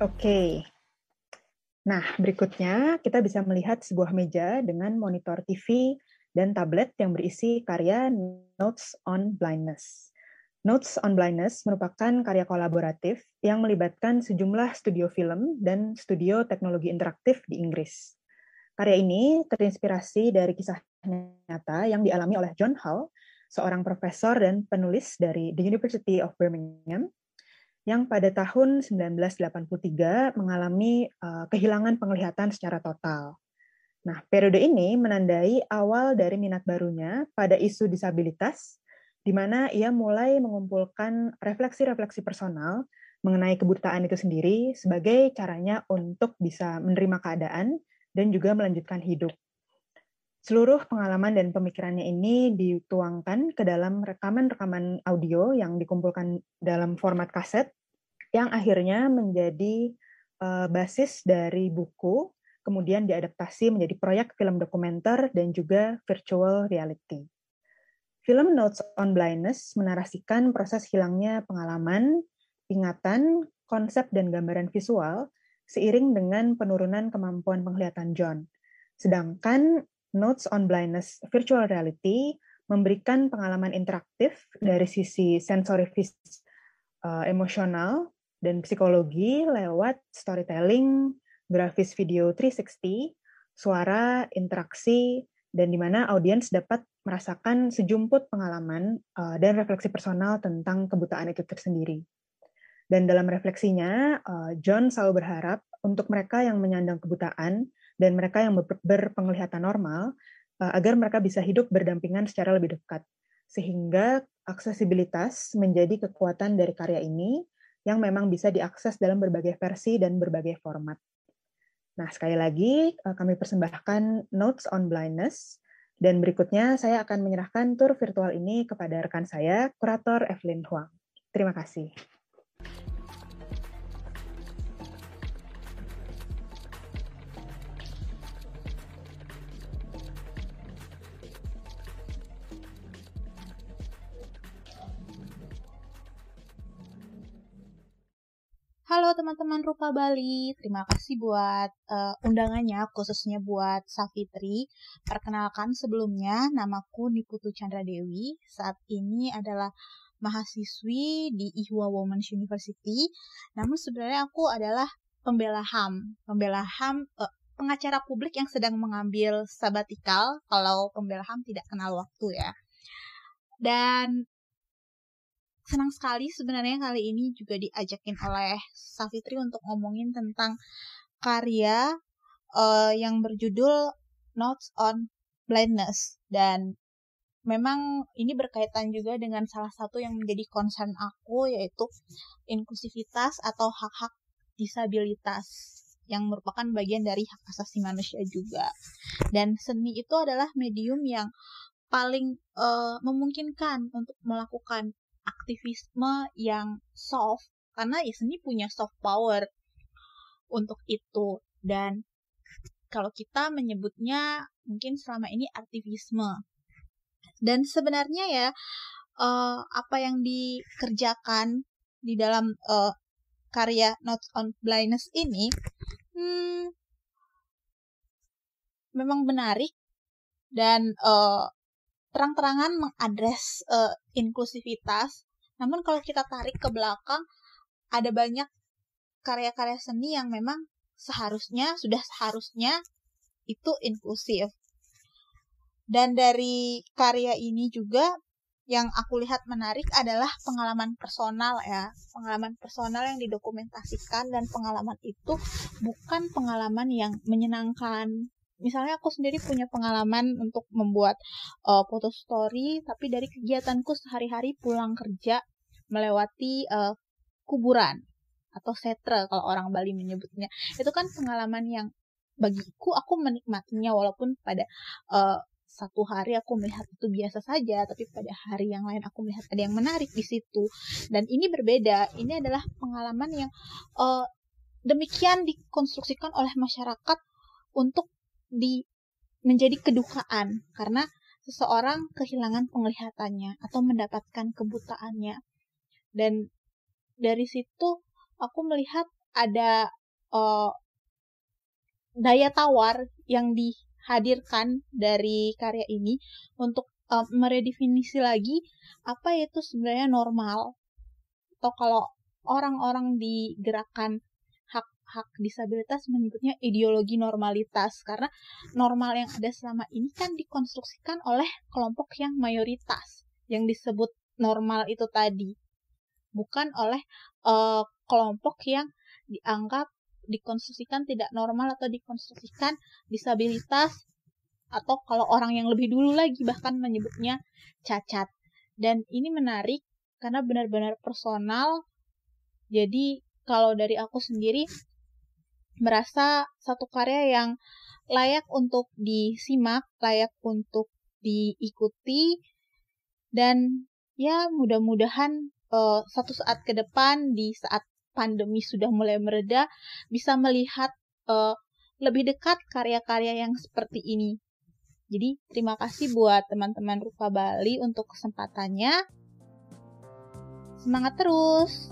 Oke. Nah, berikutnya kita bisa melihat sebuah meja dengan monitor TV dan tablet yang berisi karya Notes on Blindness. Notes on Blindness merupakan karya kolaboratif yang melibatkan sejumlah studio film dan studio teknologi interaktif di Inggris. Karya ini terinspirasi dari kisah nyata yang dialami oleh John Hall, seorang profesor dan penulis dari The University of Birmingham yang pada tahun 1983 mengalami uh, kehilangan penglihatan secara total. Nah, periode ini menandai awal dari minat barunya pada isu disabilitas, di mana ia mulai mengumpulkan refleksi-refleksi personal mengenai kebutaan itu sendiri sebagai caranya untuk bisa menerima keadaan dan juga melanjutkan hidup. Seluruh pengalaman dan pemikirannya ini dituangkan ke dalam rekaman-rekaman audio yang dikumpulkan dalam format kaset yang akhirnya menjadi uh, basis dari buku, kemudian diadaptasi menjadi proyek film dokumenter dan juga virtual reality. Film Notes on Blindness menarasikan proses hilangnya pengalaman, ingatan, konsep dan gambaran visual seiring dengan penurunan kemampuan penglihatan John. Sedangkan Notes on Blindness Virtual Reality memberikan pengalaman interaktif dari sisi sensori uh, emosional dan psikologi lewat storytelling, grafis video 360, suara, interaksi, dan di mana audiens dapat merasakan sejumput pengalaman uh, dan refleksi personal tentang kebutaan itu tersendiri. Dan dalam refleksinya, uh, John selalu berharap untuk mereka yang menyandang kebutaan dan mereka yang berpenglihatan normal uh, agar mereka bisa hidup berdampingan secara lebih dekat sehingga aksesibilitas menjadi kekuatan dari karya ini yang memang bisa diakses dalam berbagai versi dan berbagai format. Nah, sekali lagi uh, kami persembahkan Notes on Blindness dan berikutnya saya akan menyerahkan tur virtual ini kepada rekan saya, kurator Evelyn Huang. Terima kasih. Halo teman-teman Rupa Bali, terima kasih buat uh, undangannya khususnya buat Safitri. Perkenalkan sebelumnya, namaku Niputu Chandra Dewi. Saat ini adalah mahasiswi di Ihwa Women's University. Namun sebenarnya aku adalah pembela HAM, pembela HAM uh, pengacara publik yang sedang mengambil sabatikal kalau pembela HAM tidak kenal waktu ya. Dan senang sekali sebenarnya kali ini juga diajakin oleh Safitri untuk ngomongin tentang karya uh, yang berjudul Notes on Blindness dan memang ini berkaitan juga dengan salah satu yang menjadi concern aku yaitu inklusivitas atau hak-hak disabilitas yang merupakan bagian dari hak asasi manusia juga. Dan seni itu adalah medium yang paling uh, memungkinkan untuk melakukan aktivisme yang soft karena ya seni punya soft power untuk itu dan kalau kita menyebutnya mungkin selama ini aktivisme dan sebenarnya ya uh, apa yang dikerjakan di dalam uh, karya Notes on Blindness ini hmm, memang menarik dan uh, terang-terangan mengadres uh, inklusivitas. Namun kalau kita tarik ke belakang, ada banyak karya-karya seni yang memang seharusnya sudah seharusnya itu inklusif. Dan dari karya ini juga yang aku lihat menarik adalah pengalaman personal ya. Pengalaman personal yang didokumentasikan dan pengalaman itu bukan pengalaman yang menyenangkan, misalnya aku sendiri punya pengalaman untuk membuat uh, foto story tapi dari kegiatanku sehari-hari pulang kerja melewati uh, kuburan atau setre kalau orang Bali menyebutnya. Itu kan pengalaman yang bagiku aku menikmatinya walaupun pada uh, satu hari aku melihat itu biasa saja tapi pada hari yang lain aku melihat ada yang menarik di situ. Dan ini berbeda ini adalah pengalaman yang uh, demikian dikonstruksikan oleh masyarakat untuk di menjadi kedukaan karena seseorang kehilangan penglihatannya atau mendapatkan kebutaannya. Dan dari situ aku melihat ada uh, daya tawar yang dihadirkan dari karya ini untuk uh, meredefinisi lagi apa itu sebenarnya normal atau kalau orang-orang di gerakan hak disabilitas menyebutnya ideologi normalitas. Karena normal yang ada selama ini kan dikonstruksikan oleh kelompok yang mayoritas yang disebut normal itu tadi. Bukan oleh uh, kelompok yang dianggap dikonstruksikan tidak normal atau dikonstruksikan disabilitas atau kalau orang yang lebih dulu lagi bahkan menyebutnya cacat. Dan ini menarik karena benar-benar personal. Jadi kalau dari aku sendiri merasa satu karya yang layak untuk disimak, layak untuk diikuti, dan ya mudah-mudahan uh, satu saat ke depan di saat pandemi sudah mulai mereda bisa melihat uh, lebih dekat karya-karya yang seperti ini. Jadi terima kasih buat teman-teman Rupa Bali untuk kesempatannya. Semangat terus!